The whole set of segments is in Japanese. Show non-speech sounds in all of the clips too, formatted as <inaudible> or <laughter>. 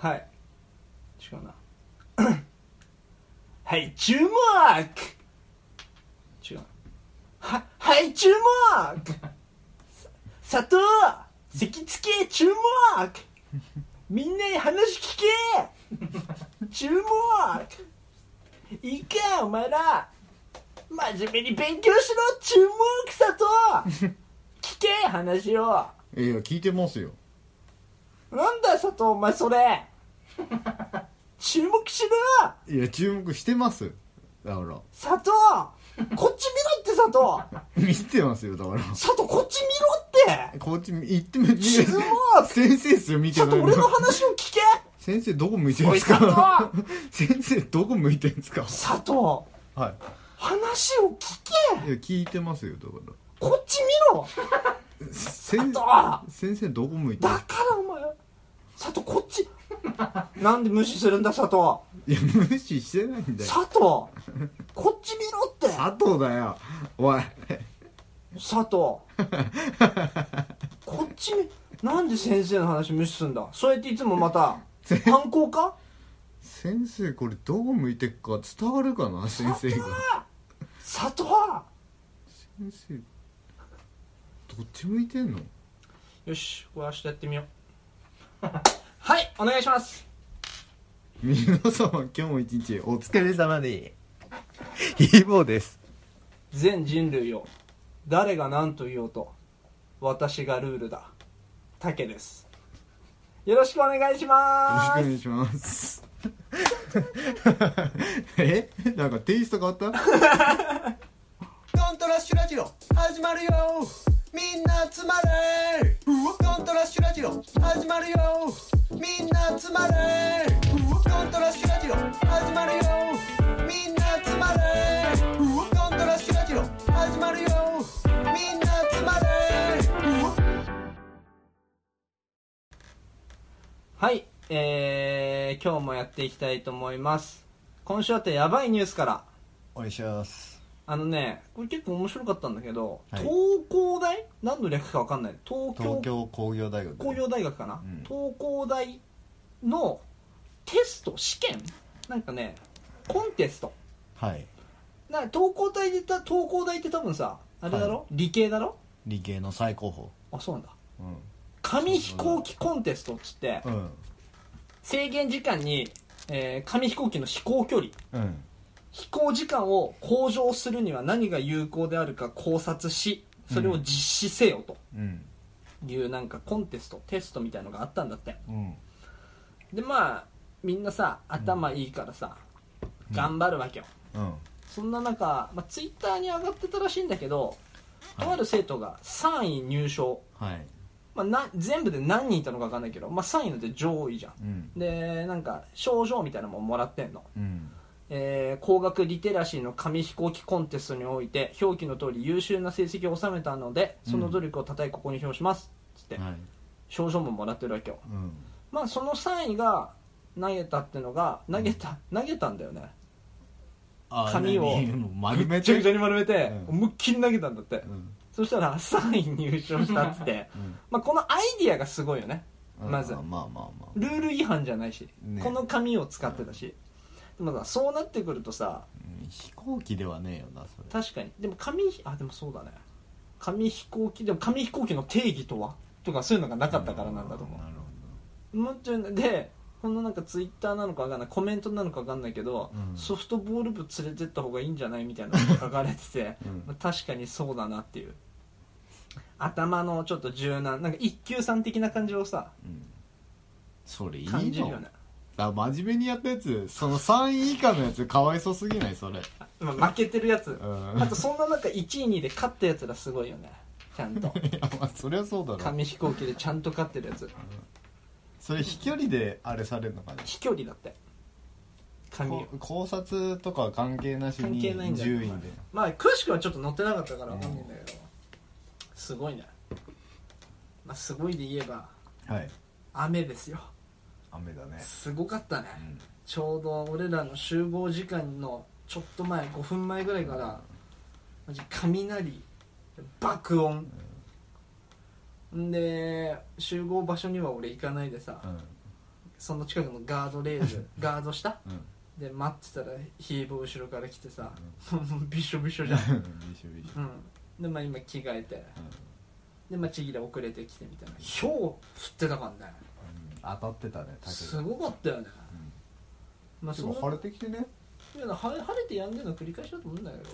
はい。違うな。<coughs> はい注目！違う。なははい注目！<laughs> さ佐藤！席つけ！注目！<laughs> みんなに話聞け！<laughs> 注目！いいかお前ら！真面目に勉強しろ！注目！佐藤！聞け！話を。いや聞いてますよ。なんだよ佐藤！お前それ <laughs> 注目しろいや注目してます。だから。佐藤！こっち見ろって佐藤！<laughs> 見てますよだから。佐藤こっち見ろって！こっち行ってみ見注目先生っすよ見て佐藤俺の話を聞け！先生どこ向いてるんですか佐先生どこ向いてるんですか？佐藤！は話を聞け！いいや聞いてますよだかこっち見ろ！<laughs> 先生どこ向いてる？だからお前佐藤こっち。なんで無視するんだ佐藤いや無視してないんだよ。佐藤こっち見ろって。佐藤だよ。おい。佐藤。<laughs> こっち見なんで先生の話無視すんだ？そうやっていつもまた反抗か？先生これどこ向いてっか伝わるかな先生が。佐藤先生どっち向いてんの？よしこれ明日やってみようはいお願いします。皆様今日も一日お疲れ様で。ヒーボーです。全人類を誰が何と言おうと私がルールだ。竹です。よろしくお願いしよろしくおます願いします。<laughs> え？なんかテイスト変わった？<laughs> コントラッシュラジオ始まるよ。みんな集まれ。コントラッシュラジオ始まるよみんな集まれ。コントラッシュラジオ始まるよ。みんな集まれ。コントラッシュラジオ始まるよ。みんな集まれ。はいえー、今日もやっていきたいと思います。今週あってやばいニュースから。お願いしますあのねこれ結構面白かったんだけど、はい。東工大？何の略か分かんない。東京？東京工業大学。工業大学かな、うん。東工大のテスト試験？なんかねコンテスト。はい。な東工大で言った東工大って多分さあれだろ、理系だろ？理系の最高あそうなんだ。峰紙飛行機コンテストっつってうんうん。制限時間に、えー紙飛行機の飛行距離。うん飛行時間を向上するには何が有効であるか考察しそれを実施せよと。うん。いうなんかコンテストテストみたいのがあったんだって。うん。でまあみんなさ頭いいからさ、頑張るわけよ。うん。そんな中、まあ、ツイッターに上がってたらしいんだけど、とある生徒が3位入賞、はい。まあ、な全部で何人いたのか分かんないけど、まあ、3位なんて上位じゃん。うん。でなんか賞状みたいなのももらってんの、うんえー工学リテラシーの紙飛行機コンテストにおいて表記の通り優秀な成績を収めたのでその努力をたたえここに表しますつって。はい。賞状ももらってるわけよ。うん。まあその3位が投げたってのが投げた投げたんだよね。あ紙を。めぐちゃぐちゃてに丸めて、うん。思いっきり投げたんだって、うん。そしたら3位入賞したっつって、<laughs> まあ、このアイディアがすごいよねうん。まず。まあまあまあルール違反じゃないし、ねこの紙を使ってたしでもさそうなってくるとさうん飛行機ではねえよなそれ。確かに。でも紙あでもそうだね。紙飛行機でも紙飛行機の定義とは？とかそういうのがなかったからなんだと思なるうもうちょいでこのなんかツイッターなのかわかんない。コメントなのかわかんないけど、うん。ソフトボール部連れてった方がいいんじゃないみたいなのが書かれてて、うん。まあ確かにそうだなっていう。頭のちょっと柔軟なんか一級さん的な感じをさうん。それいいの。感じるよねだ真面目にやったやつその3位以下のやつかわいそすぎないそれ。まあ負けてるやつ、うん。あとそんな中1位2位で勝ったやつらすごいよね。ちゃんと。<laughs> いやまあそりゃそうだろ。紙飛行機でちゃんと勝ってるやつ。それ飛距離であれされるのかね？飛距離だって。紙。をこ考察とかは関係なし関に係ないんだよ10位で。まあ詳しくはちょっと載ってなかったから分かんないんだけど、すごいね、まあ、すごいで言えばはい。雨ですよ雨だね。すごかったね、うん。ちょうど俺らの集合時間のちょっと前5分前ぐらいからマジ雷爆音、ん。で集合場所には俺行かないでさ、うん。その近くのガードレール <laughs> ガード下？うん。で待ってたらヒーボー後ろから来てさ、びしょびしょじゃん、<laughs> びしょびしょ。うん、でまあ今着替えて。でまあちぎれ遅れてきてみたいな。ひょう降ってたからね当たってたね竹すごかったよね、まあそのでも晴れてきてね。いや晴れ晴れてやんでるの繰り返しだと思うんだけど。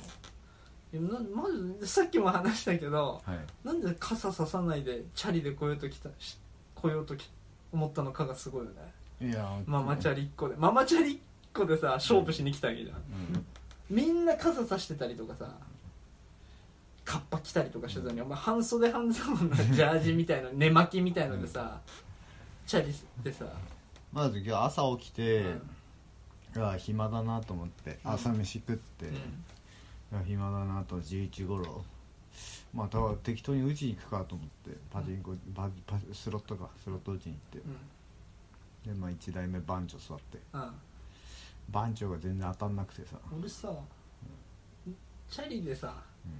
まずさっきも話したけどはい。なんで傘ささないでチャリで来ようときたし来ようとき思ったのかがすごいよね。いやママチャリ1個で。ママチャリ1個でさ勝負しに来たわけじゃん。うん。みんな傘さしてたりとかさカッパ着たりとかしてたのに、お前半袖半ズボンのジャージみたいな寝巻きみたいのでさ、チャリでさ、まず今日朝起きて、うん。うわ暇だなと思ってうん。朝飯食って、うん。暇だなと11時頃まあただ適当に打ちに行くかと思ってパチンコバパスロットかスロット打ちに行って。でまあ1台目番長座って。うん。うん番長が全然当たんなくてさ。俺さ、チャリでさうん。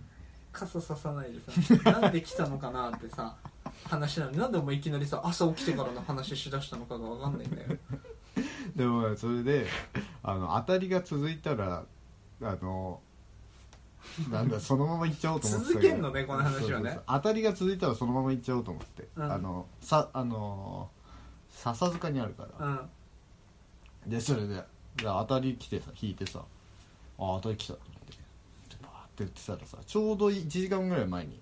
傘ささないでさなんで来たのかなってさ話なのになんでお前いきなりさ朝起きてからの話しだしたのかが分かんないんだよ。<laughs> でもそれであの当たりが続いたらあのなんだそのまま行っちゃおうと思ってた続けんのねこの話はね。当たりが続いたらそのまま行っちゃおうと思って、うん。あのさあの笹塚にあるから、うん。でそれでで当たり来てさ引いてさあ当たり来たと思って。でバーって言ってたらさちょうど1時間ぐらい前に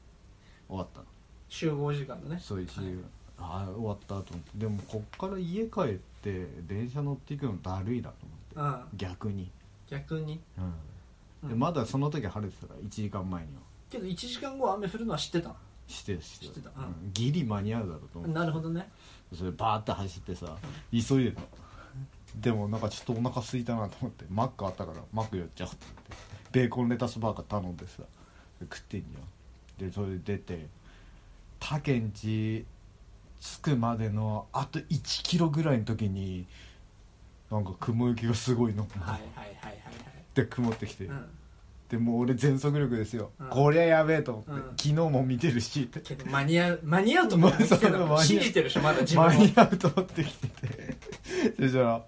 終わったの集合時間のね。そう1時間、ああ終わったと思って。でもこっから家帰って電車乗っていくのだるいなと思って、うん。逆に、逆に、うん、でうん。まだその時晴れてたから1時間前には。けど1時間後雨降るのは知ってたしてして知ってた。うんうん。ギリ間に合うだろうと思って。なるほどね。それバーって走ってさ急いでたでもなんかちょっとお腹空いたなと思ってマックあったからマック寄っちゃおうと思って。ベーコンレタスバーガー頼んでさ食ってんじゃん。でそれで出て他県地着くまでのあと1キロぐらいの時になんか雲行きがすごいの。はいはいはいはいで曇ってきて、はいうん。でもう俺全速力ですよ、うん。こりゃやべえと思って、うん。昨日も見てるし。けど間に合う間に合うと思ってまあそう間に合う。信じてるでしょまだ自分を。間に合うと思ってきてて。そしたら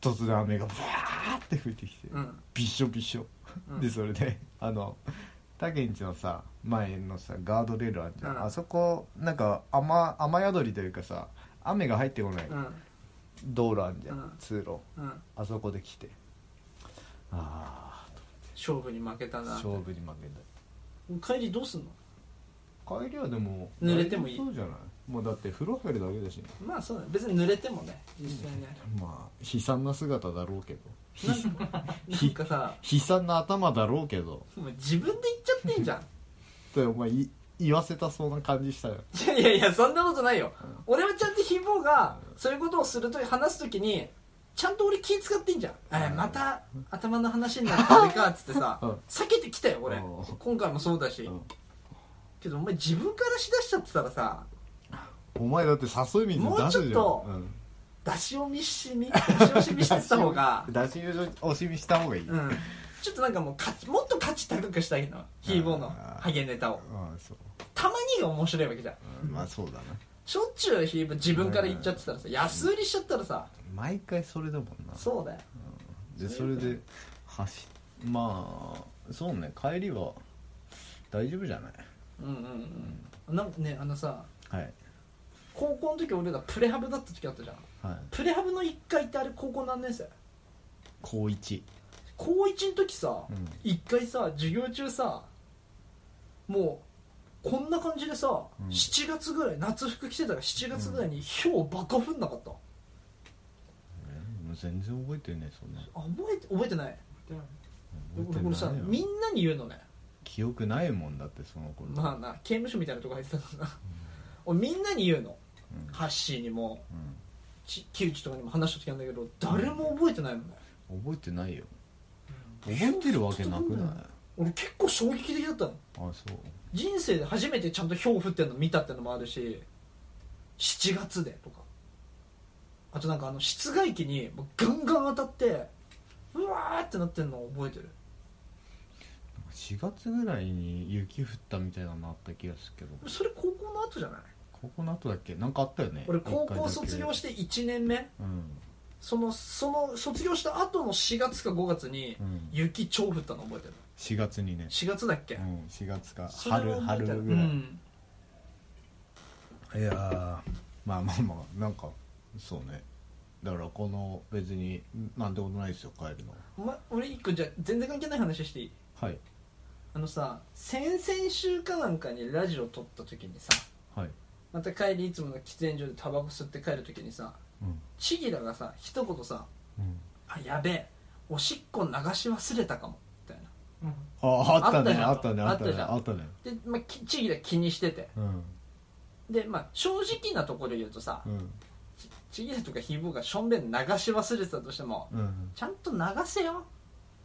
突然雨がバーって降ってきて、うん。びしょびしょ、うん。でそれであの竹んちのさ前のさガードレールあるじゃん、うん。あそこなんか雨雨宿りというかさ雨が入ってこないうん。道路あるじゃん、うん。通路。うん。あそこで来て。あ勝負に負けたあな勝負に負け帰りどうすんの？た帰りはでも濡れてもいい。そうじゃない？もうだって風呂入るだけだしね。まあそうだね。別に濡れてもね実際ね。まあ悲惨な姿だろうけど。なんかなんかさ <laughs> 悲惨な頭だろうけど。お前自分で言ってんじゃん。ってお前い言わせたそうな感じしたよ。いやいやいやそんなことないよ、俺はちゃんとひぼうがそういうことをするとき話すときにちゃんと俺気使ってんじゃん、えまた頭の話になってあれかっつってさ、うん。避けてきたよ俺、うん。今回もそうだし、うん。けどお前自分からしだしちゃってたらさお前だって誘い水もう出すじゃん。ちょっとうん。出し惜みしみ出し惜しみしてた方が。<laughs> 出し惜しみした方がいい、うんちょっとなんかもう価値もっと価値高くしたいの。ヒーボー。のハゲネタを。ああそう、たまにが面白いわけじゃん。うんまあそうだな。しょっちゅうヒーボー自分から言っちゃってたらさ安売りしちゃったらさ。毎回それだもんな。そうだよ。でそれで走まあそうね。帰りは大丈夫じゃない？うんうんうん。なんかねあのさはい。高校の時俺らプレハブだった時あったじゃん。はい。プレハブの1階ってあれ高校何年生？高一高1の時さ、うん。一回さ授業中さもうこんな感じでさ、うん。7月ぐらい夏服着てたから7月ぐらいに氷バカ降んなかった、えもう全然覚えてねそんなあ覚えて覚えてない？覚えてさないよ。みんなに言うのね。記憶ないもんだってその頃。まあな刑務所みたいなとこ入ってたからな、俺みんなに言うの。うん。ハッシーにも。うん。ち木内とかにも話した時なんだけど誰も覚えてないのね、覚えてないよ覚えてるわけなくない？俺結構衝撃的だったの。あそう。人生で初めてちゃんと氷降ってんの見たってのもあるし7月でとか。あとなんかあの室外機にガンガン当たってうわーってなってんのを覚えてる。4月ぐらいに雪降ったみたいなのあった気がするけど。それ高校の後じゃない？高校の後だっけ？なんかあったよね。俺高校卒業して1年目？うんそのその卒業した後の4月か5月にうん。雪超降ったの覚えてる？4月にね。4月だっけ、うん4月か。それ春は覚えてる。春ぐらい、うん。いやーまあまあまあなんかそうね。だからこの別になんてことないですよ帰るのお前俺一個じゃあ全然関係ない話していい？はい。あのさ先々週かなんかにラジオ撮った時にさはい。また帰りいつもの喫煙所でタバコ吸って帰る時にさうん。チギラがさ一言さうん「あやべえおしっこ流し忘れたかも」みたいな。ああったねあっあったねあったねあったね。で、まあ、きチギラ気にしてて。うん。でまあ正直なところで言うとさ、うん。ちちぎれとかひぼがしょんべん流し忘れてたとしてもうん。ちゃんと流せよ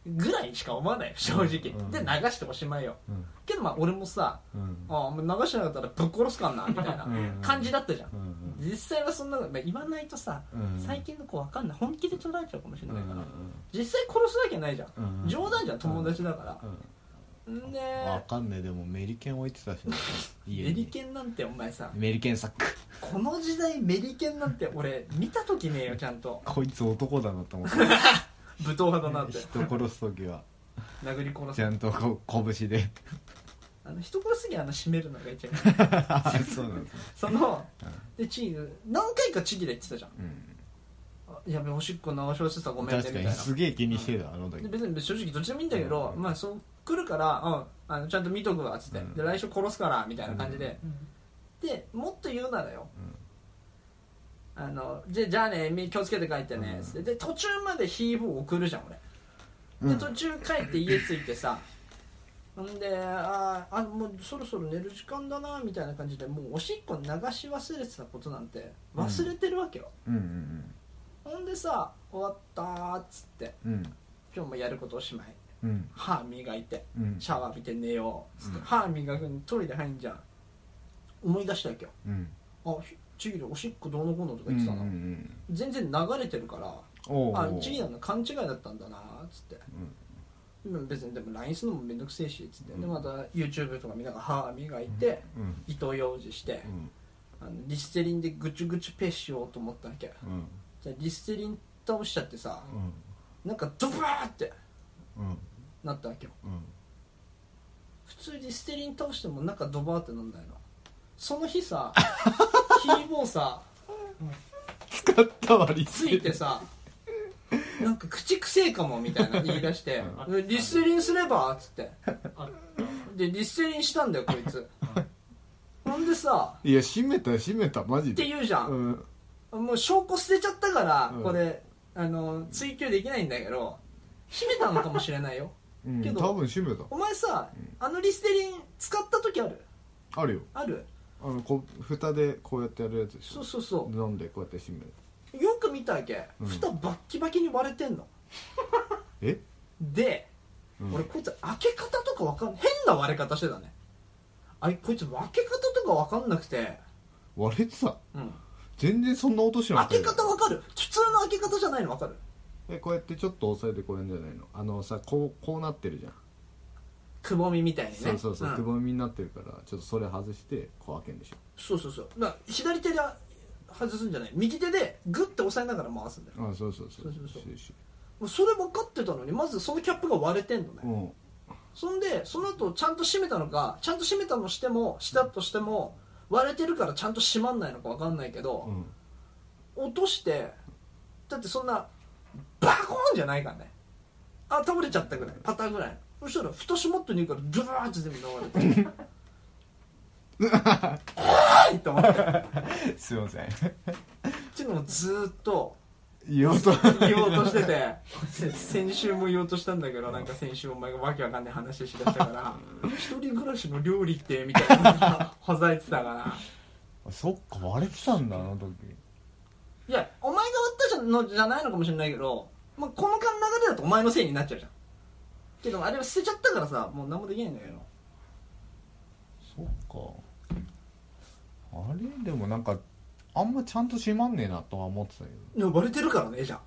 ぐらいしか思わない。よ正直、うん。で流しておしまいよ。うん。けどまあ俺もさうん。あもう流してなかったらぶっ殺すかんなみたいなうん。感じだったじゃん、うん。実際はそんなの、まあ、言わないとさ、うん。最近の子わかんない。本気で捉えちゃうかもしれうんないから、実際殺すわけないじゃん、うん冗談じゃん友達だから。う、ん。ん。でわかんねえ。でもメリケン置いてたし <laughs> メに。リケンなんてお前さメリケンサック。この時代メリケンなんて俺見た時ねえよちゃんと。こいつ男だなと思って <laughs> 武闘派だなって。人殺す時は。殴り殺す。ちゃんとこう拳で。あの人殺すにはあの締めるのが一番あ <laughs> そうなんですね。そのでチギ何回かチギレ言ってたじゃん。うん。あやべおしっこ流し忘れてたごめんねみ確たいな。すげえ気にしてたあの時。で別に正直どっちでもいいんだけど、うん。まあそう来るから、うん、あのちゃんと見とくわっつって、うん。で来週殺すからみたいな感じで、でもっと言うならよあのじゃじゃあねみ気をつけて帰ってね、うん。つってで途中までヒーブー送るじゃん俺。で途中帰って家着いてさほんであーあもうそろそろ寝る時間だなみたいな感じでもうおしっこ流し忘れてたことなんて忘れてるわけよ、うんうんほんでさ終わったーっつってうん。うん今日もやることおしまい。うん。歯磨いてうん。シャワー浴びて寝ようっつって、うん。歯磨くのにトイレ入んじゃん。思い出したわけよ。うん。あひちぎりおしっこどうのこうのとかうん言ってたな、うん全然流れてるからおうあちぎりの。勘違いだったんだなっつって。うん。別にでも LINE するのもめんどくせえしっつって、でまた YouTube とか見ながら歯磨いて、うん。糸ようじして、うん。あのリステリンでぐちゅぐちゅペッしようと思ったわけ。うん。じゃあリステリン倒しちゃってさ、うん。なんかドバーってうん。なったわけよ。うん。普通リステリン倒しても中ドバーってなんだよなその日さ <laughs> ヒーボーさ使ったわリついてさなんか口くせえかもみたいな言い出して「リステリンすれば?」っつってでリステリンしたんだよこいつ。ほんでさいや閉めた閉めたマジってで言うじゃん、うん。もう証拠捨てちゃったから、うん。これあの追及できないんだけど閉めたのかもしれないよ。うん。けど多分閉めた。お前さあのリステリン使った時ある？あるよ。ある？あのこ蓋でこうやってやるやつでしょ？そうそうそ飲んでこうやって閉める。うよく見たわけ、うん。蓋バッキバキに割れてんの。え？で、うん。俺こいつ開け方とかわかん変な割れ方してたね。あいこいつ分け方とかわかんなくて、割れてた？うん、全然そんな音しな開け方わかる？普通の開け方じゃないのわかる？えこうやってちょっと押さえてこうやるんじゃないの？あのさこうこうなってるじゃんくぼみみたいにね。そうそうそう、ん。くぼみになってるからちょっとそれ外してこう開けるんでしょ。そうそうそう。だから左手で外すんじゃない。右手でグッて押さえながら回すんだよ。あそうそうそう。そうそうそう。もうそれ分かってたのにまずそのキャップが割れてんのね、うん。そんでその後ちゃんと閉めたのかちゃんと閉めたのしてもしたとしても割れてるからちゃんと閉まんないのか分かんないけどう、ん。落としてだってそんなバコーンじゃないからね。あ倒れちゃったぐらい。パターンぐらいそしたら蓋閉まってねえからドゥバーって全部流れて。えーいと思ってっすいません。ていうのをずーっと言おうと。言おうとしてて。先週も言おうとしたんだけどなんか先週お前がわけわかんない話しだしたから一人暮らしの料理ってみたいなほざいてたから。そっか割れてたんだあの時。いやお前が割ったのじゃないのかもしれないけど、まあ、この流れだとお前のせいになっちゃうじゃんけどあれは捨てちゃったからさもう何もできないんだけどそっか。あれ？でもなんかあんまちゃんと閉まんねえなとは思ってたけど。でも割れてるからねじゃ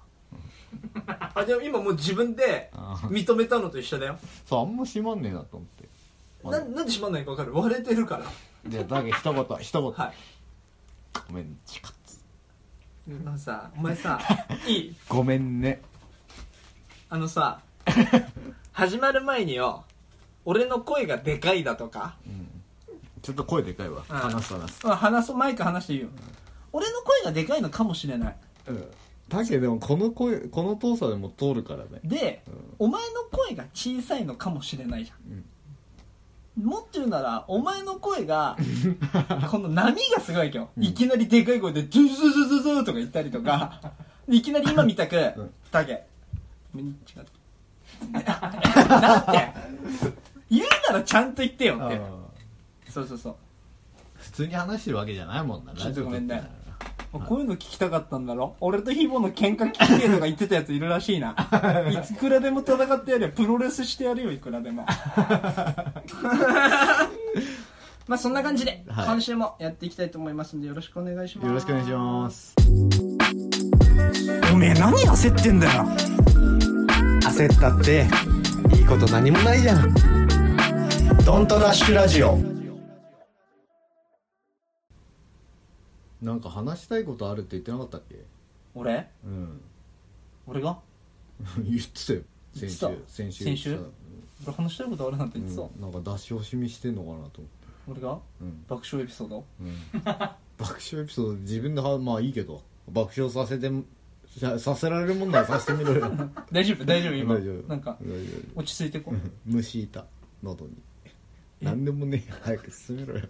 あ。<laughs> あでも今もう自分であ認めたのと一緒だよ。そうあんま閉まんねえなと思って。ななんで閉まんないか分かる？割れてるから。じゃあだけ一言 <laughs> 一言、はい。ごめんチカッツ。あのさお前さいい？<laughs> ごめんね。あのさ始まる前によ俺の声がでかいだとか。ちょっと声でかいわ。うん。話す話す。あ話そうマイク話していいよ。俺の声がでかいのかもしれない。だけどでもこの声この遠さでも通るからね。で、お前の声が小さいのかもしれないじゃん、もっと言うならお前の声が <laughs> この波がすごいわけよ、いきなりでかい声で「ドゥズズズズ」とか言ったりとかいきなり今みたくん「タケ違った」<laughs> なんて言うならちゃんと言ってよって。そうそうそう。普通に話してるわけじゃないもんなちょっとごめんね。こういうの聞きたかったんだろ？俺とヒボの喧嘩聞きてえとか言ってたやついるらしいな。<laughs> いくらでも戦ってやるよ。プロレスしてやるよいくらでも。<laughs> まあそんな感じで、はい。今週もやっていきたいと思いますんでよろしくお願いします。よろしくお願いします。おめえ何焦ってんだよ焦ったっていいこと何もないじゃん。ドントラッシュラジオ。なんか話したいことあるって言ってなかったっけ？俺？うん。俺が？<laughs> 言ってたよ。先週。言ってた？先週。先週？さ俺話したいことあるなんてう言ってた、ん、なんか出し惜しみしてんのかなと。思って俺が？うん。爆笑エピソード？うん。爆笑エピソード。自分ではまあいいけど。爆笑させてささせられるもんならさせてみろよ。<laughs> 大丈夫大丈夫今。大丈夫。なんか大丈夫。落ち着いてこう。<laughs> 虫いた喉に。何でもねえ早く進めろよ。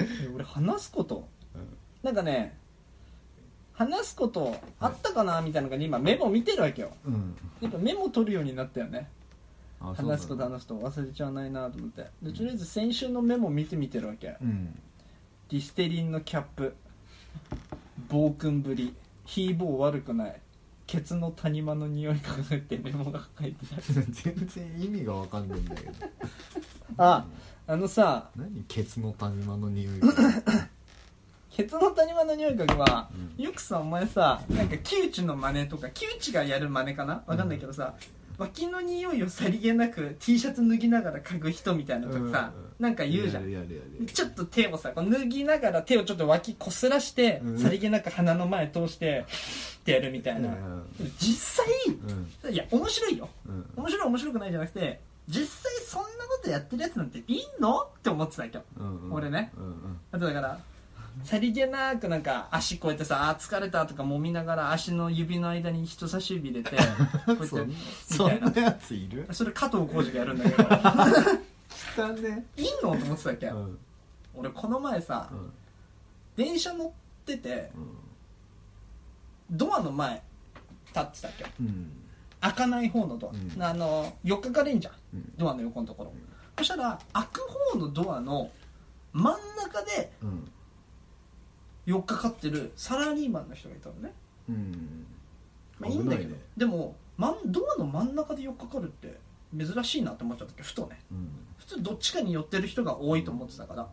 え俺話すこと、なんかね話すことあったかなみたいなのが今メモ見てるわけよ。うん。やっぱメモ取るようになったよね。話すこと話すこと。忘れちゃわないなと思って。でとりあえず先週のメモ見てみてるわけ。うん。ディステリンのキャップ。暴君ぶりヒーボー悪くない。ケツの谷間の匂いがかかってメモが書いてある全然意味がわかんないんだけど。ああのさ。何ケツの谷間の匂いケツの谷間の匂い嗅ぐは、うよくさお前さなんか木内の真似とか木内がやる真似かな？わかんないけどさ、脇の匂いをさりげなく T シャツ脱ぎながら嗅ぐ人みたいなのとかさ、うんなんか言うじゃん。ちょっと手をさこう脱ぎながら手をちょっと脇こすらして、うん。さりげなく鼻の前通してってやるみたいな、うん。実際うん。いや面白いよ。うん。面白い面白くないじゃなくて実際そんなことやってるやつなんていいの？って思ってたわけよ。うんうん。俺ね。うんうん。あとだからさりげなくなんか足こうやってさあー疲れたとか揉みながら足の指の間に人差し指入れて <laughs> こうやってそんなやついる？それ加藤浩次がやるんだけど <laughs> 汚ねいいのと思ってたわけ、うん。俺この前さ、うん。電車乗っててうん。ドアの前立ってたっけ？うん。開かない方のドア、うん。あの4日かれんじゃん。うん。ドアの横のところ、そしたら開く方のドアの真ん中でうん。4日かってるサラリーマンの人がいたのね。うん。まあいいんだけど、ね。でもまんドアの真ん中で4日かかるって珍しいなって思っちゃったっけふとねうん。普通どっちかに寄ってる人が多いと思ってたから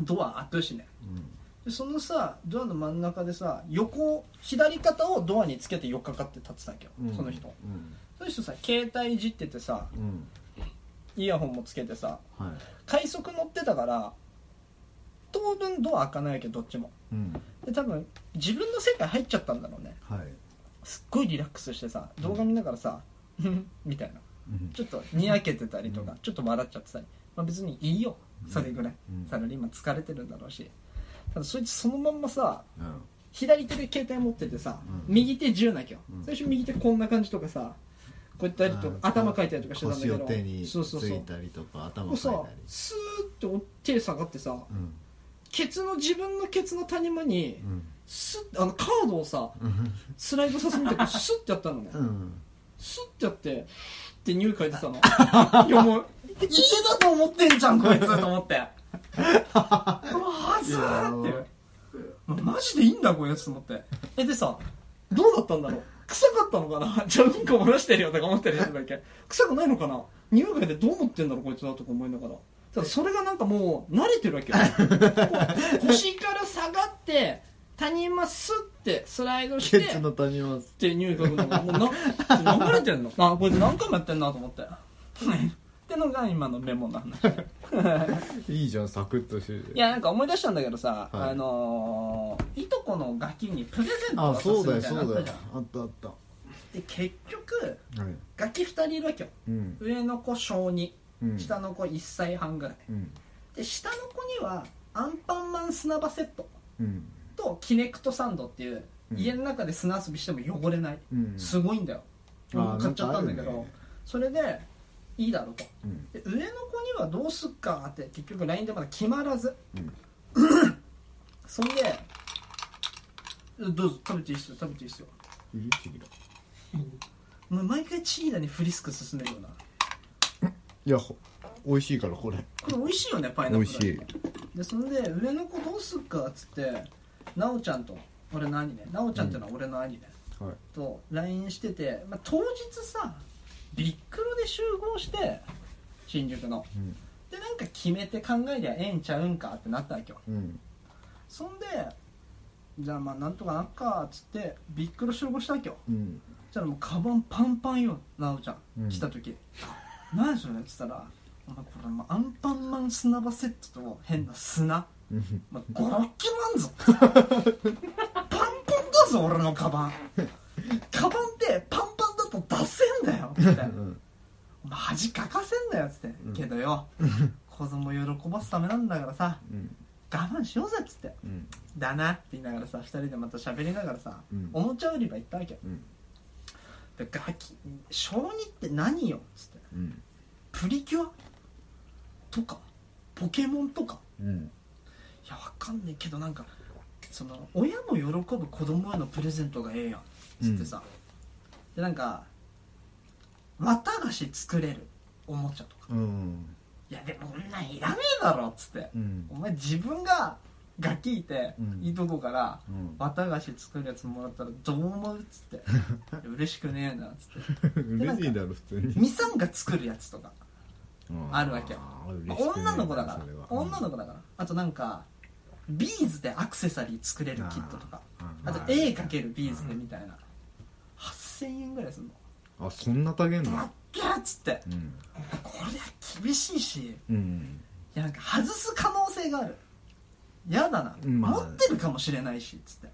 ドア開くしね。うん。でそのさドアの真ん中でさ横左肩をドアにつけて4日かって立ってたわけよ、うん。その人。うん。その人さ携帯いじっててさうんイヤホンもつけてさはい。快速乗ってたから当分ドア開かないわけどどっちも。うん。で多分自分の世界入っちゃったんだろうね。はい。すっごいリラックスしてさ動画見ながらさ「うん」みたいな。うんちょっとにやけてたりとか、うん。ちょっと笑っちゃってたり、まあ、別にいいよ。それぐらい、うん。サラリーマン疲れてるんだろうし。ただそいつそのまんまさうん。左手で携帯持っててさ、うん。右手銃なきゃ、うん。最初右手こんな感じとかさこうやったりとか頭かいたりとかしてたんだけど。腰を手につそうそうそう。いたりとか頭かいたり。スーッと手下がってさうん。ケツの自分のケツの谷間にうん。スッあのカードをさうん。スライドさせてスッてやったのね、うん。スッてやってって匂い嗅いでたの。<laughs> いやもう家だと思ってんじゃんこいつ。と思って。うわーずーって。マジでいいんだこいつと思って。えでさどうだったんだろう？臭かったのかな？じゃあうんこ漏らしてるよとか思ってるやつだっけ。臭くないのかな？匂い嗅いでどう思ってんだろうこいつはとか思いながら。ただそれがなんかもう慣れてるわけよ。こう腰から下がって谷間スッてスライドしてケツの谷間っての。がもうな流れてんの？あこれ何回もやってんなと思って。ってのが今のメモの話。いいじゃんサクッとしてていやなんか思い出したんだけどさ、はい。あのーいとこのガキにプレゼントあ渡すそうだよみたいなそうだよのあったじゃん。あったあった。で結局はい。ガキ2人いるわけよ。うん。上の子小2うん。下の子1歳半ぐらい。うん。で下の子にはアンパンマン砂場セット。うんとキネクトサンドっていう、うん。家の中で砂遊びしても汚れない、うん。すごいんだよ。俺も買っちゃったんだけど。それでいいだろうと。うん。で上の子にはどうすっかって結局 LINE でまだ決まらず。うん。<coughs> そんでどうぞ食べていいっすよ食べていいっすよ。毎回チーダにフリスク進めるような。いやほ美味しいからこれ。これ美味しいよねパイナップル。美味しい。でそんで上の子どうすっかっつってなおちゃんと俺の兄ねなおちゃんっていうのは俺の兄ね、はい。と LINE してて、まあ、当日さビックロで集合して新宿の。うん。でなんか決めて考えりゃええんちゃうんかってなったわけよ。うん。そんでじゃあまあなんとかなっかっつってビックロ集合したわけよ。うん。じゃあもうカバンパンパンよなおちゃん、うん。来た時。何それっつったらお前これアンパンマン砂場セットと変な砂。うんまあ、5、6キロあんぞ。<laughs> パンパンだぞ俺のカバン。カバンってパンパンだと出せんだよ。ってうん。お前恥かかせんだよっつって、うん。けどよ子供喜ばすためなんだからさうん。我慢しようぜっつって。うん。だなって言いながらさ2人でまた喋りながらさ、うん。おもちゃ売り場行ったわけ。ようん。でガキ小2って何よっつって。うん。プリキュアとかポケモンとか。うん。いやわかんねえけどなんかその親も喜ぶ子供へのプレゼントがええやん。つってさ、でなんか綿菓子作れるおもちゃとか。うんいやでもこんなんいらねえだろっつって、うん。お前自分がガキいて、うん。いいとこからうん。綿菓子作るやつもらったらどう思うっつって。<laughs> 嬉しくねえなっつって。<laughs> 嬉しいだろ普通に。ミサンガ作るやつとか。あるわけよ。女の子だから。女の子だから。あとなんかビーズでアクセサリー作れるキットとか。あとあー絵描けるビーズでみたいな。8000円ぐらいするの。あそんな高げんの？バッキャーっつって。うん。これ厳しいし。いうん。やなんか外す可能性がある。やだな、まあ。持ってるかもしれないしっつって。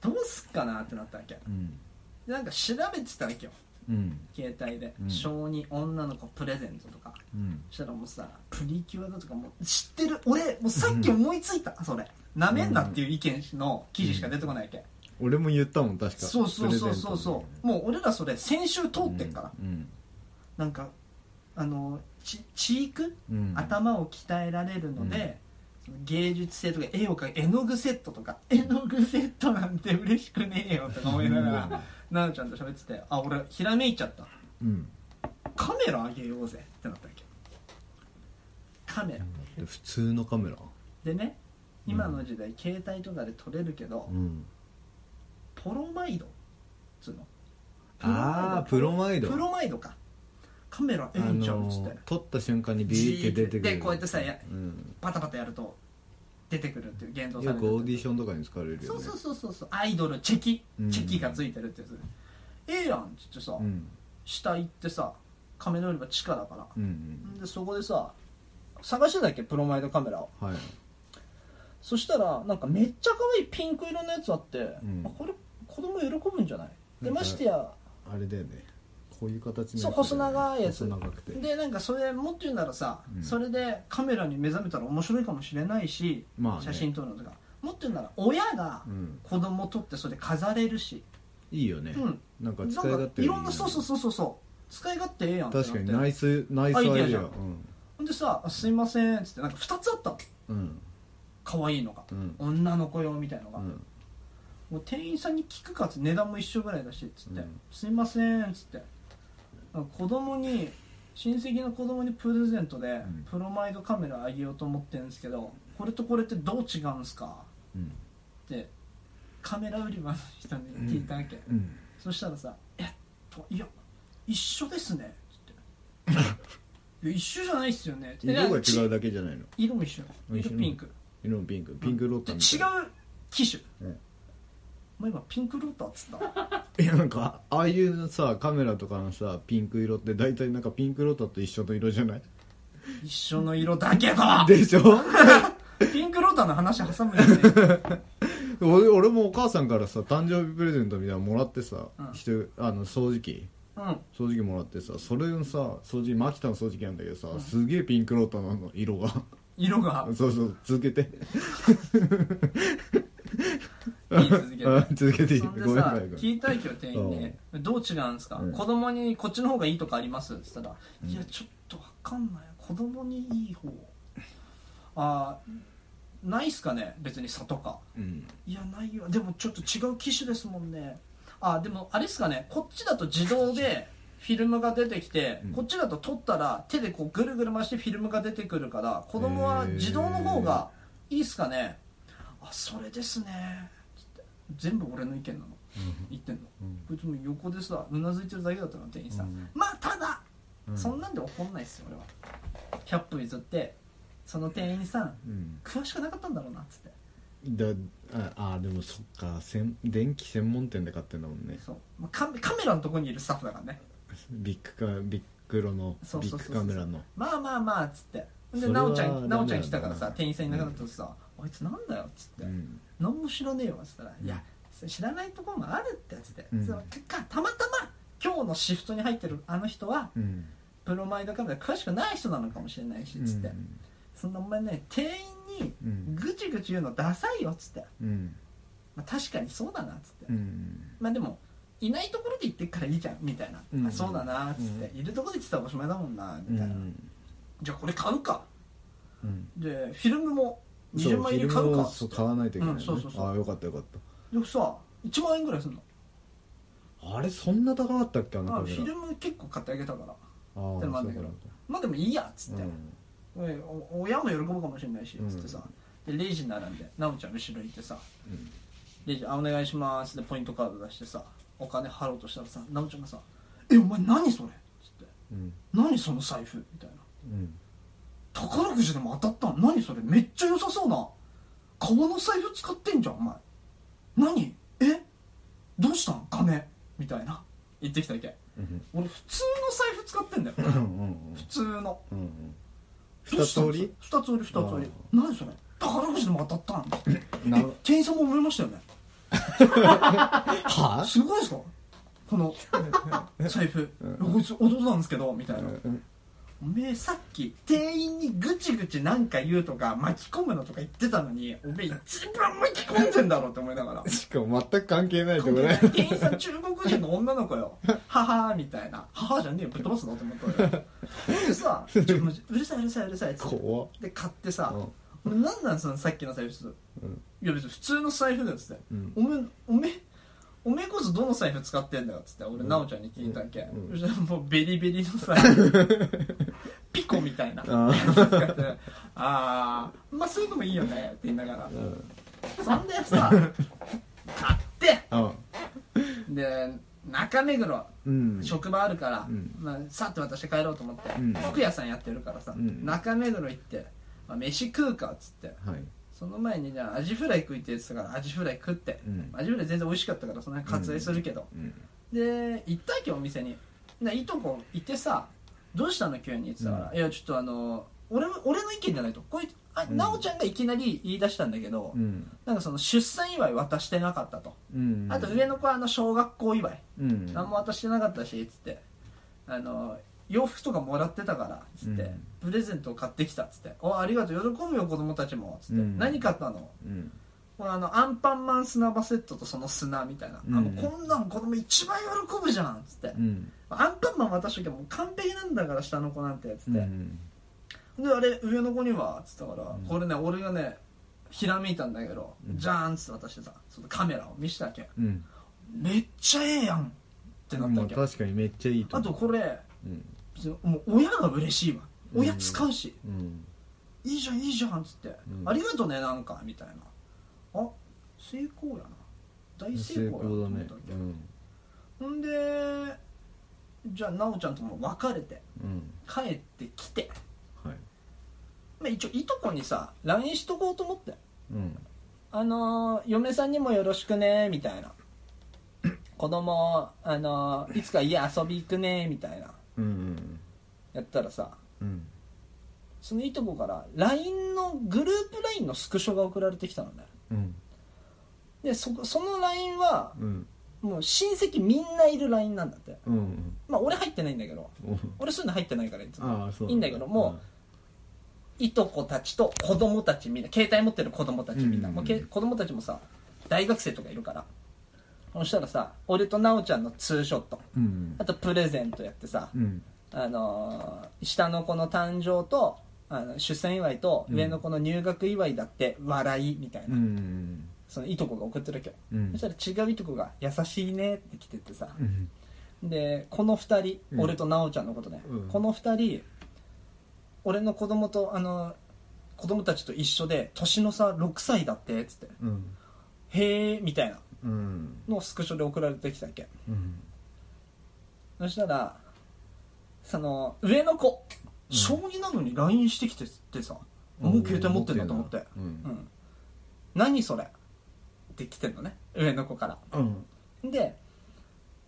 どうすっかなってなったわけ。うん。でなんか調べてたわけようん。携帯で、うん。小児女の子プレゼントとか。うん。そしたらもうさプリキュアだとかもう知ってる。俺もうさっき思いついた、それ。なめんなっていう意見の記事しか出てこないわけ、俺も言ったもん確か。そうそうそうそうそう。もう俺らそれ先週通ってっから、うん。なんかあのちチーク、うん。頭を鍛えられるので、芸術性とか絵を描く絵の具セットとか。絵の具セットなんて嬉しくねえよとか思いながら奈々ちゃんと喋っててあ俺ひらめいちゃった。うん。カメラあげようぜってなったわけ。カメラ。で普通のカメラ？でね今の時代携帯とかで撮れるけど、うん。ポロマイドっつうの。あープロマイド。プロマイドか。カメラええあんちゃうっつって。撮った瞬間にビーって出てくるでこうやってさやうん。パタパタやると出てくるっていう言動さよれてるくオーディションとかに使われるよね。そうそうそうそうそう。アイドルチェキ。うん。チェキがついてるってやつええやんっつってさ、うん。下行ってさカメラ売り場地下だから、うんでそこでさ探してたっけ？プロマイドカメラを。うんはい。そしたらなんかめっちゃ可愛いピンク色のやつあって、ん。あこれ子供喜ぶんじゃない？でましてやあれだよねこういう形のそう細長いやつ。細長くて。でなんかそれもっと言うならさ、うん。それでカメラに目覚めたら面白いかもしれないし、まあね。写真撮るのとか。もっと言うなら親がうん。子供撮ってそれ飾れるし、いいよね。うん。なんか使い勝手かいろんなそうそうそうそう。そう使い勝手ええやんってなって。確かにナイスナイスアイデアアイデア。じゃん。ほんでさあ「すいません」っつってなんか2つあったの。うん。うん可愛いのが、うん。女の子用みたいのが、うん。もう店員さんに聞くかっつって値段も一緒ぐらいだしっつって「うん。すいません」っつって子供に親戚の子供にプレゼントでん。プロマイドカメラあげようと思ってるんですけどこれとこれってどう違うんすか？うん。ってカメラ売り場の人に聞いたわけ、うん。そしたらさ「えっといや一緒ですね」っつって「<laughs> いや一緒じゃないっすよね」って色が違ちうだけじゃないの。色も一緒。色ピンク。色もピンク。ピンクロッタで違う機種、うんお前今ピンクローターっつった？<laughs> いやなんかああいうさカメラとかのさピンク色って大体なんかピンクロータと一緒の色じゃない？一緒の色だけど！<laughs> でしょ？<laughs> ピンクローターの話挟むよね。俺俺もお母さんからさ誕生日プレゼントみたいなのもらってさ、うん。してあの掃除機？うん。掃除機もらってさそれのさ掃除マキタの掃除機なんだけどさ、すげえピンクローターなの色が。色が？そうそう続けていい続けて。あ続けていい。聞いたい今日店員にどう違うんですか、うん。子供にこっちの方がいいとかあります？って言ったら、いやちょっとわかんない。子供にいい方。あーないっすかね？別に差とか。うん。いやないよ。でもちょっと違う機種ですもんね。あでもあれっすかね？こっちだと自動でフィルムが出てきて、うん。こっちだと撮ったら手でこうぐるぐる回してフィルムが出てくるから子供は自動の方がいいっすかね？あそれですね全部俺の意見なの。言ってんの、うん。こいつも横でさうなずいてるだけだったの店員さん、うん。まあただ、うん。そんなんで怒んないっすよ俺は。100歩譲ってその店員さんうん。詳しくなかったんだろうなっつって。だああでもそっかせん電気専門店で買ってんだもんね。そう、まあ、カメカメラのとこにいるスタッフだからね。ビッグカビッグロのビッグカメラの。まあまあまあっつって。で奈緒ちゃん奈緒ちゃんだ来たからさな店員さんいなくなったとさ「あいつなんだよ」っつって。うん「何も知らねえよ」っつったら「うん。いや知らないところもあるって」っつって、うん。そのかたまたま今日のシフトに入ってるあの人はうん。プロマイドカメラ詳しくない人なのかもしれないしっつって、そんなお前ね店員にうん。ぐちぐち言うのダサいよっつって、うん。まあ、確かにそうだなっつって、うん。まあでもいないところで言ってっからいいじゃんみたいな、うん。あそうだなっつって、いるところで言ってたらおしまいだもんなうみたいな、ん。じゃあこれ買うか。うん。でフィルムも20万円で買うかそう買わないといけない、ね。うんそうそうそう。ああよかったよかっでさ1万円ぐらいするの？たあれそんな高かったっけ？あのフィルム結構買ってあげたから。ああでもあんだけど。まあでもいいやっつって、うん。親も喜ぶかもしれないしうん。つってさ、でレイジ並んで奈緒ちゃん後ろにいてさ。うん。レイジあお願いします。でポイントカード出してさお金払おうとしたらさ奈緒ちゃんがさ「えお前何それ?」っつって。うん「何その財布?」みたいな。うん宝くじでも当たったん何それ？めっちゃ良さそうな。革の財布使ってんじゃんお前。何？え？どうしたん？金？みたいな。言ってきたわけ。うん俺普通の財布使ってんだよ。普通の。二通り？二つ折り二つ折り。何それ？宝くじでも当たったんなえ？店員さんも思いましたよね？はすごいですか？この財布。こいつ弟なんですけどみたいな。うんおめえさっき店員にぐちぐちなんか言うとか巻き込むのとか言ってたのにおめえ一番巻き込んでんだろって思いながら。<laughs> しかも全く関係ないとこね店員さん中国人の女の子よ。<laughs> 母みたいな。母じゃねえよぶっ飛ばすぞって思ったよ。でさうるさいうるさいうるさいって。で買ってさうん「何なんそのさっきの財布」うん。いや別に普通の財布だよ」つって。うん。おめえおめえおめえこそどの財布使ってんだよっつって俺うん。奈緒ちゃんに聞いたっけ、うん。そしたらもうベリベリの財布。<laughs> ピコみたいな。あ使ってああまあそういうのもいいよね。って言いながら。うん。そんでさ買って。あで中目黒。うん。職場あるから、うん。まあ、さって渡して帰ろうと思って、うん。服屋さんやってるからさ、うん。中目黒行って、まあ、飯食うかっつってはいその前にじゃあアジフライ食いって言ってたからアジフライ食って、うん。アジフライ全然美味しかったからその辺割愛するけど、うん。で行ったっけお店に。でいとこ行ってさ「どうしたの急に」って言ってたから「うん。いやちょっとあの俺俺の意見じゃないと。こいあ、うん。なおちゃんがいきなり言い出したんだけど、うん。なんかその出産祝い渡してなかったと、うん。あと上の子はあの小学校祝い。うん。何も渡してなかったしつって。あの洋服とかもらってたからつって、うん。プレゼントを買ってきたっつって「おありがとう喜ぶよ子供たちも」つって、うん。何買ったの？うん。これあのアンパンマン砂場セットとその砂みたいな、うん。あもうこんなん子供一番喜ぶじゃんっつって、うん。アンパンマン渡しときゃもう完璧なんだから下の子なんてっつって、うん。であれ上の子にはっつったから、うん。これね俺がねひらめいたんだけど、うん。じゃーんっつって渡してさそのカメラを見せたわけ。うん。めっちゃええやんってなったまあわけ、確かにめっちゃいいとあとこれうんもう親が嬉しいわ。親使うし、うん。いいじゃんいいじゃんっつって、うん。ありがとねなんかみたいな。あ成功やな。大成成功やと功だね思ったわけ、うん。ほんでじゃあ奈緒ちゃんとも別れてうん。帰ってきて、はい。まあ、一応いとこにさ LINE しとこうと思って。うん。あのー嫁さんにもよろしくねみたいな。子供あのいつか家遊び行くねみたいなうんやったらさうん。そのいとこから LINE のグループ LINE のスクショが送られてきたのね。うん。でそその LINE はうん。もう親戚みんないる LINE なんだって。うんまあ俺入ってないんだけどうん。俺そういうの入ってないからいつも。ああそういいんだけどもいとこたちと子供たちみんな携帯持ってる子供たちみんな、うん。もうけ子供たちもさ大学生とかいるからそしたらさ俺と奈緒ちゃんのツーショット。うん。あとプレゼントやってさ、うん。あのー下の子の誕生とあの出産祝いとうん。上の子の入学祝いだって笑いみたいな、うん。そのいとこが送ってるわけよ、うん。そしたら違ういとこが「優しいね」って来ててさ、うん。でこの2人、うん。俺と奈緒ちゃんのことね、うん。この2人俺の子供とあの子供たちと一緒で年の差6歳だってっつって。うん「へえ」みたいな。うんのをスクショで送られてきたわけ？うん。そしたらその上の子うん。小2なのに LINE してきてってさ、もう携帯持ってんだと思って。ううん。ん何それ？って来てんのね上の子から。うん。で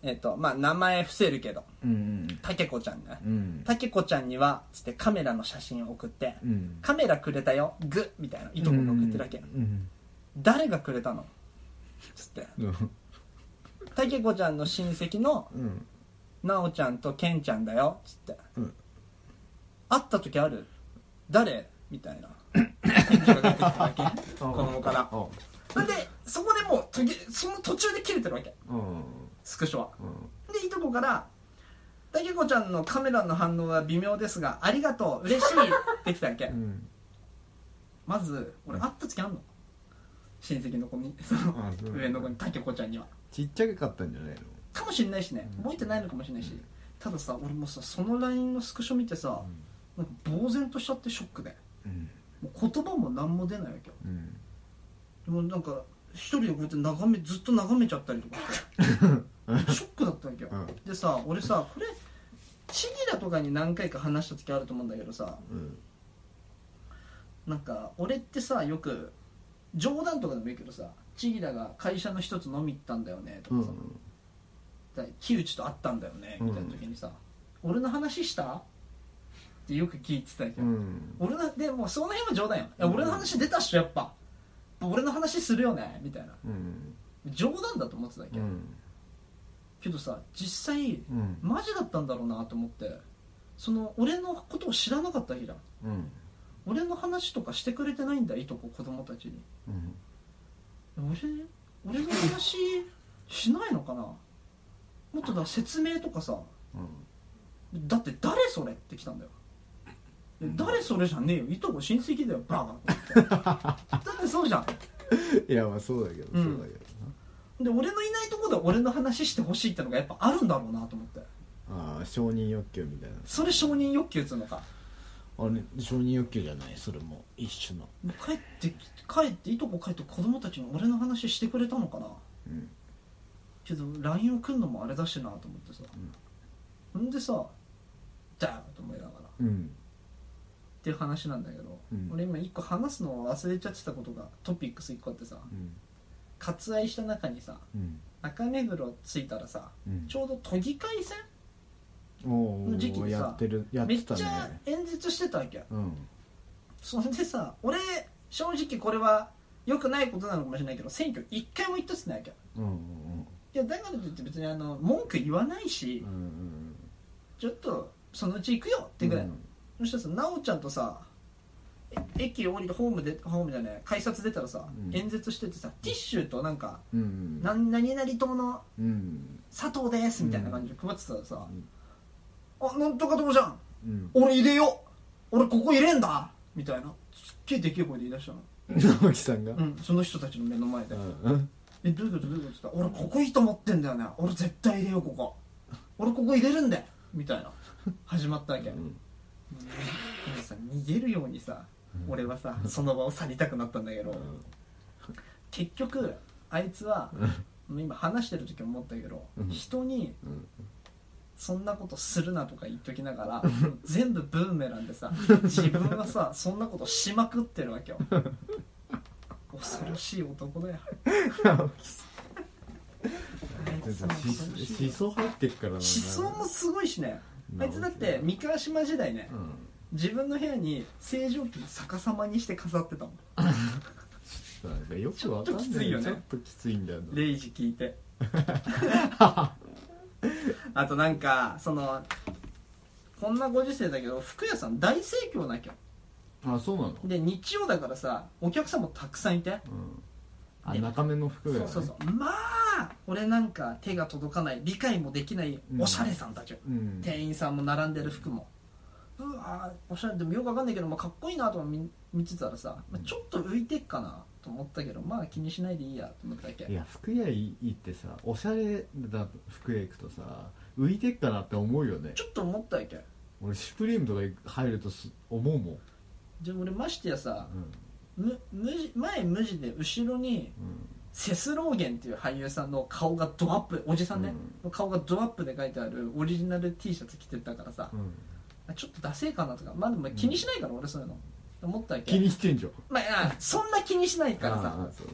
えっ、とまあ名前伏せるけどうん。たけこちゃんね。うん。たけこちゃんにはつってカメラの写真を送ってうん。カメラくれたよグッみたいないとこが送ってるわけ、うん。誰がくれたの？つって。うん。たけこちゃんの親戚のうん。なおちゃんとけんちゃんだよ。つって、うん。会った時ある？誰？みたいな。返事が出てきたわけ？子供から。あなんでそこでもう途切その途中で切れてるわけ。うん。スクショは。うん。でいとこから「たけこちゃんのカメラの反応は微妙ですがありがとう。嬉しい」ってきたわけ。うん。まず俺会った時あんの？親戚の子に。そのあそう上の子にたけこちゃんには。ちっちゃかったんじゃないの？かもしれないしね。うん覚えてないのかもしれないし。たださ俺もさその LINE のスクショ見てさなんか呆然としちゃってショックで。うん。もう言葉も何も出ないわけよ。うん。でもなんか一人でこうやって眺めずっと眺めちゃったりとかして。<laughs> ショックだったわけよ、うん。でさ俺さこれチギラとかに何回か話した時あると思うんだけどさ。うん。なんか俺ってさよく冗談とかでもいいけどさチギラが会社の一つ飲み行ったんだよねとうん。かさ、だ木内と会ったんだよねみたいな時にさ、俺の話した？ってよく聞いてたけど、うん。俺のでもうその辺は冗談よ。いやうん。俺の話出たっしょやっぱ。俺の話するよねみたいな。うん。冗談だと思ってたけど、うん。けどさ実際うん。マジだったんだろうなと思って。その俺のことを知らなかったわけじゃんうん俺の話とかしてくれてないんだいとこ子供たちに。うん。俺俺の話しないのかな？<laughs> もっとだ説明とかさ。だって誰それって来たんだよ。誰それじゃねえよ。いとこ親戚だよバカ。<laughs> だってそうじゃん。いやまあそうだけどうん。そうだけどで俺のいないとこで俺の話してほしいってのがやっぱあるんだろうなと思って。なああ承認欲求みたいな。それ承認欲求っつうのかあれ承認欲求じゃない？それも一種の。帰ってき帰っていとこ帰って子供たちに俺の話してくれたのかな？うん。けど LINE をくんのもあれだしなと思ってさ、ん。でさだよと思いながら。っうん。ていう話なんだけど、うん。俺今一個話すのを忘れちゃってたことがトピックス一個あってさ。うん。割愛した中にさうん。中目黒着いたらさうん。ちょうど都議会選おの時期にさおやってるやっめっちゃね演説してたわけ。うん。そんでさ俺正直これは良くないことなのかもしれないけど選挙一回も行ったっつってないわけうんうん。いやだからといって別にあの文句言わないし、うんうんちょっとそのうち行くよってぐらい。の、そしたらさ奈緒ちゃんとさえ駅降りてホームでホームじゃない改札出たらさ、うん。演説しててさティッシュとなんかうんうん「何何々党のうん。佐藤です」みたいな感じで配ってたらさん「あなんとか党じゃん。うん。俺入れよう。俺ここ入れんだ」みたいな。すっげえでけえ声で言い出したの。直樹さんが？うん。その人たちの目の前で。うん「えどういうことどういうこと?」って言った？ら「俺ここいいと思ってんだよね。俺絶対入れようここ。俺ここ入れるんだよ」みたいな。始まったわけ、うん。さ逃げるようにさ、俺はさその場を去りたくなったんだけど、結局あいつは、今話してる時思ったけど、うん。人にうんそんなことするなとか言っときながら <laughs> 全部ブーメランでさ自分はさそんなことしまくってるわけよ。恐ろしい男だよ。<laughs> あいつさししそ入ってっからな思想もすごいしね。あいつだって三河島時代ねうん。自分の部屋に清浄機逆さまにして飾ってたもん。<laughs> ちょっときついよね。ちょっときついんだよな。レイジ聞いて <laughs> あとなんかそのこんなご時世だけど服屋さん大盛況なきゃ。あそうなの？で日曜だからさお客さんもたくさんいて。うん。あ中目の服そ屋ね。うそうそう。まあ俺なんか手が届かない理解もできないおしゃれさんたち、うん。店員さんも並んでる服も。うわーおしゃれでもよくわかんないけど、まあ、かっこいいなとか見見てたらさ、まあ、ちょっと浮いてっかなと思ったけどまあ気にしないでいいやと思っただけ。いや服屋行ってさおしゃれな服屋行くとさ浮いてっかなって思うよね。ちょっと思ったわけ俺シュプリームとか入るとす思うもん。じゃあ俺ましてやさうん。む無地前無地で後ろにセスローゲンっていう俳優さんの顔がドアップおじさんね、の顔がドアップで書いてあるオリジナル T シャツ着てたからさ。ちょっとダセえかなとか。まあでも気にしないから俺そういうの。思ったわけ気にしてんじゃん。まあいやそんな気にしないからさ。ああそう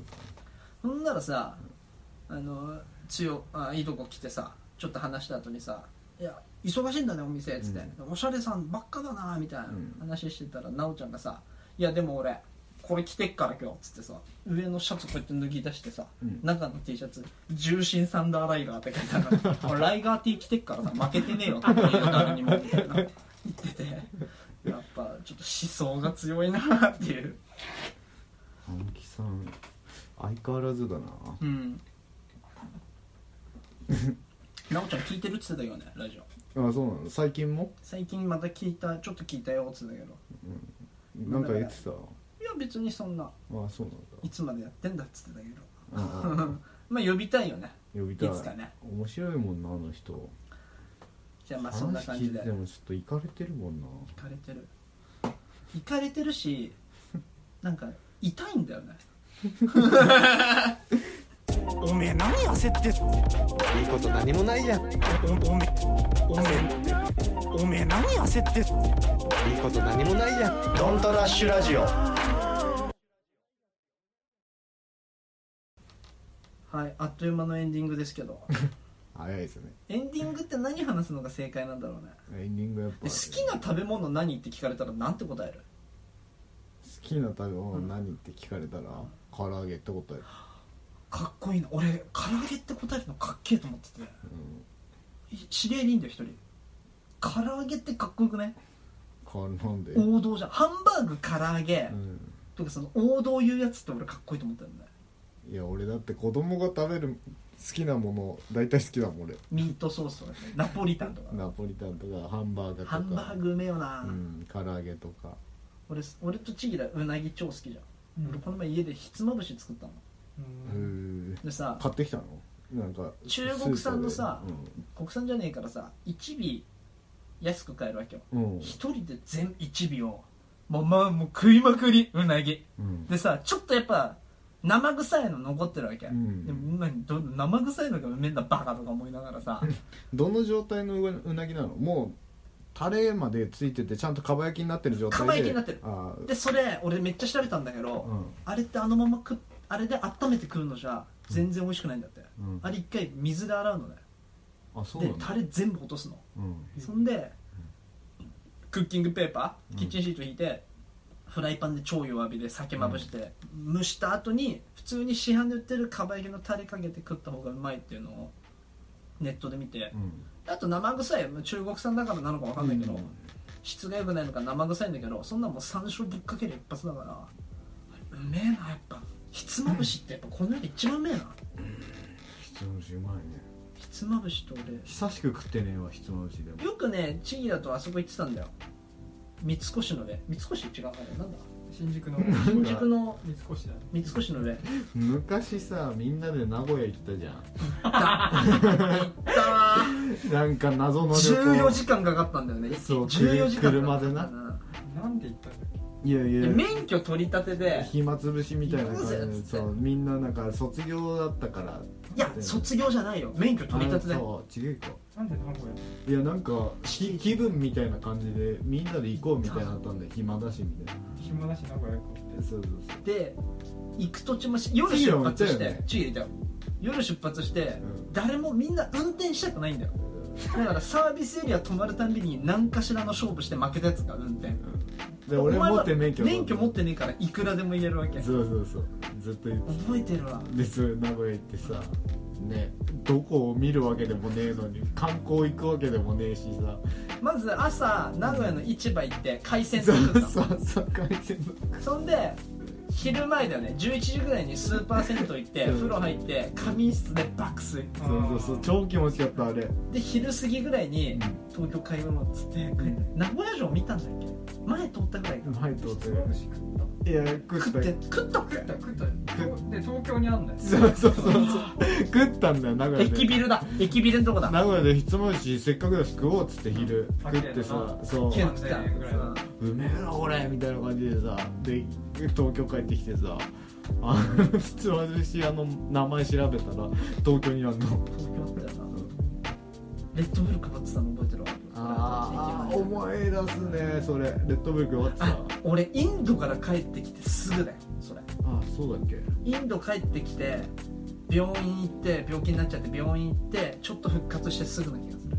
そんならさあの強あいいとこ来てさちょっと話した後にさ「いや忙しいんだねお店」っつって、おしゃれさんばっかだな」みたいなうん。話してたら奈緒ちゃんがさ「いやでも俺これ着てっから今日」っつってさ上のシャツこうやって脱ぎ出してさ、うん。中の T シャツ「重心サンダーライガー」って書いてあるから <laughs> 俺ライガー T 着てっからさ負けてねえよここにいる誰にもみたいな言っててやっぱちょっと思想が強いなっていう。青木さん相変わらずだな。うん <laughs> 奈緒ちゃん聞いてるっつってたよねラジオ。あそうなの？最近も？最近また聞いたちょっと聞いたよっつってたけど。なんか言ってた？あいや別にそんなそうなんいつまでやってんだっつってたけど。だあ <laughs> まあ呼びたいよね。呼びたい。いつかね。面白いもんなあの人。じゃあまあそんな感じで。話聞いててもちょっといかれてるもんな。行かれてる。行かれてるし <laughs> なんか痛いんだよね <laughs> おめえ何焦っていいこと何もないじゃん。いいおおめおめおめえ何焦ってこと何もないじゃん。ドントラッシュラジオ。はいあっという間のエンディングですけど。早いですね。エンディングって何話すのが正解なんだろうね。エンディングやっぱ。で好きな食べ物何って聞かれたらなんて答える？好きな食べ物何って聞かれたら唐揚げって答えるかっこいいな俺唐揚げって答えるのかっけえと思ってて。い知り合いでいいんだよ一人。唐揚げってかっこよくない？うんなんで？王道じゃん。ハンバーグ唐揚げ。うん。とかその王道言うやつって俺かっこいいと思ったんだよいや俺だって子供が食べる好きなもの大体好きだもん俺。ミートソースとかね。ナポリタンとか。ナポリタンとかハンバーガーとか。ハンバーグうめえよな、うん唐揚げとか。俺俺とちぎらうなぎ超好きじゃん、うん。俺この前家でひつまぶし作ったのでさ買ってきたの？なんか中国産のさスー国産じゃねえからさ1尾安く買えるわけよ。パーでうん。一人で全1尾を。もうまあもう食いまくり。うなぎ。うん。でさちょっとやっぱ生臭いの残ってるわけ、うん。で生臭いのがうめえんだバカとか思いながらさ。<laughs> どの状態のううなぎなの？もうタレまでついててちゃんとかば焼きになってる状態で。かば焼きになってる。あでそれ俺めっちゃ調べたんだけど、あれってあのまま食っあれで温めて食うのじゃ全然美味しくないんだって、うん。あれ一回水で洗うのね。あそうでタレ全部落とすの。うん。そんでクッキングペーパーキッチンシート引いて、フライパンで超弱火で酒まぶして、蒸した後に普通に市販で売ってるかば焼きのタレかけて食った方がうまいっていうのをネットで見て、うん。あと生臭いまあ中国産だからなのか分かんないけど、うん。質が良くないのか生臭いんだけどそんなんもう山椒ぶっかける一発だからうめえなやっぱひつまぶしってやっぱこの世で一番うめえな。ひつまぶしうまいね。ひつまぶしと俺。久しく食ってねえわひつまぶしでも。よくねチギだとあそこ行ってたんだよ。三越の上。三越違う？あれなんだ？新宿の。新宿の。三越だね。三越の上。昔さみんなで名古屋行ったじゃ行った。わんなんか謎の旅14行時間かかったんだよね。そう14時間車でなかかったな。んで行ったんだっいやいや。で免許取り立てで。暇つぶしみたいな感じでそうみんななんか卒業だったから。いや卒業じゃないよ。免許取り立てで。あそう違うかなんで名古屋いやなんかき気分みたいな感じでみんなで行こうみたいになったんで暇だしみたいな。暇だし名古屋行こうってそうそうそう。で行く途中もし夜出発して。ね。夜出発して、うん。誰もみんな運転したくないんだよだからサービスエリア止まるたんびに何かしらの勝負して負けたやつが運転で。俺持って免許免許持ってねえからいくらでも言えるわけ。そうそうそうずっと言って。覚えてるわ。でそれ名古屋行ってさねどこを見るわけでもねえのに観光行くわけでもねえしさ。まず朝名古屋の市場行って海鮮そう食ったの。そうそう海鮮の。そんで昼前だよね。11時ぐらいにスーパー銭湯行ってうん。風呂入って仮眠室で爆睡。そうそうそう。超気持ちよかったあれ。で昼過ぎぐらいにうん。東京帰ろうっつって名古屋城見たんだっけ？前通ったぐらいか前通って虫食っいや食食った食った食った。た食ったよで東京にあんだよ。そうそうそう。そう食ったんだよ名古屋で。駅ビルだ。駅ビルのとこだ。名古屋でひつまぶしせっかくだし食おうっつって昼。食ってさそう。キュン来た3000円ぐらいのうめえなこれみたいな感じでさ。で東京帰ってきてさあのひつまぶし屋の名前調べたら東京にあんの。東京あったよなレッドブル配ってたの覚えてるわ思い出すねそれ。レッドブルク終わってさあ俺インドから帰ってきてすぐだよそれ。あそうだっけ？インド帰ってきて病院行って病気になっちゃって病院行ってちょっと復活してすぐな気がする。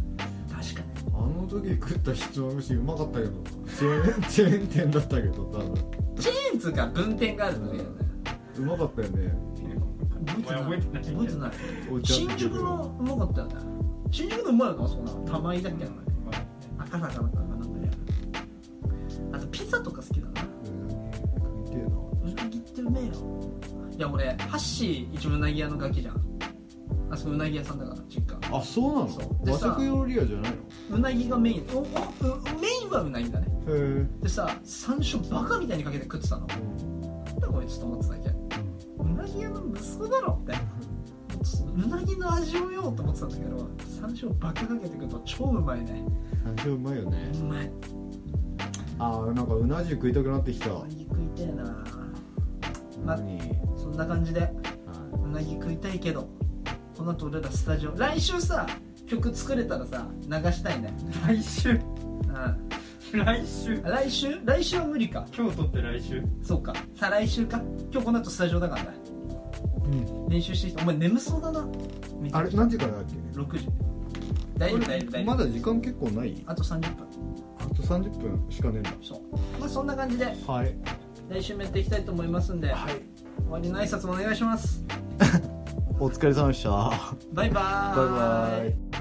確かに。あの時食ったひつまぶしうまかったけど。チェーンチェーン店だったけど多分。チェーンつうか分店があるんだけどねうまかったよね。覚えてない。覚えてない。新宿のうまかったよね。新宿のうまいの？あそこな玉井だっけ？赤坂かなんかなんかねあとピザとか好きだな。うん。食いてえなうなぎってうめえよいや俺ハッシー一応うなぎ屋のガキじゃん。あそこうなぎ屋さんだから実家。あそうなの？和食料理屋じゃないの？うなぎがメイン。おおうメインはうなぎだね。へえでさ山椒バカみたいにかけて食ってたの。なんだこいつと思ってただけ？うなぎ屋の息子だろってうなぎの味をようと思ってたんだけど山椒バカかけてくると超うまいね。山椒うまいよね。うまい。あーなんかうな重食いたくなってきた。うなぎ食いてえな。ま何？そんな感じで。はうなぎ食いたいけどこの後俺らスタジオ。来週さ曲作れたらさ流したいね。来週？うん。来週？来週？来週は無理か。今日撮って来週。そうか。再来週か。今日この後スタジオだからね練習してきた。お前眠そうだな。あれ何時からだっけ？6時。大丈夫大丈夫大丈夫。まだ時間結構ない？あと30分。あと30分しかねえんだ。そう。まあそんな感じではい。来週もやっていきたいと思いますんで、はい。終わりの挨拶お願いします。<laughs> お疲れ様でした。バイバーイ。バイバイ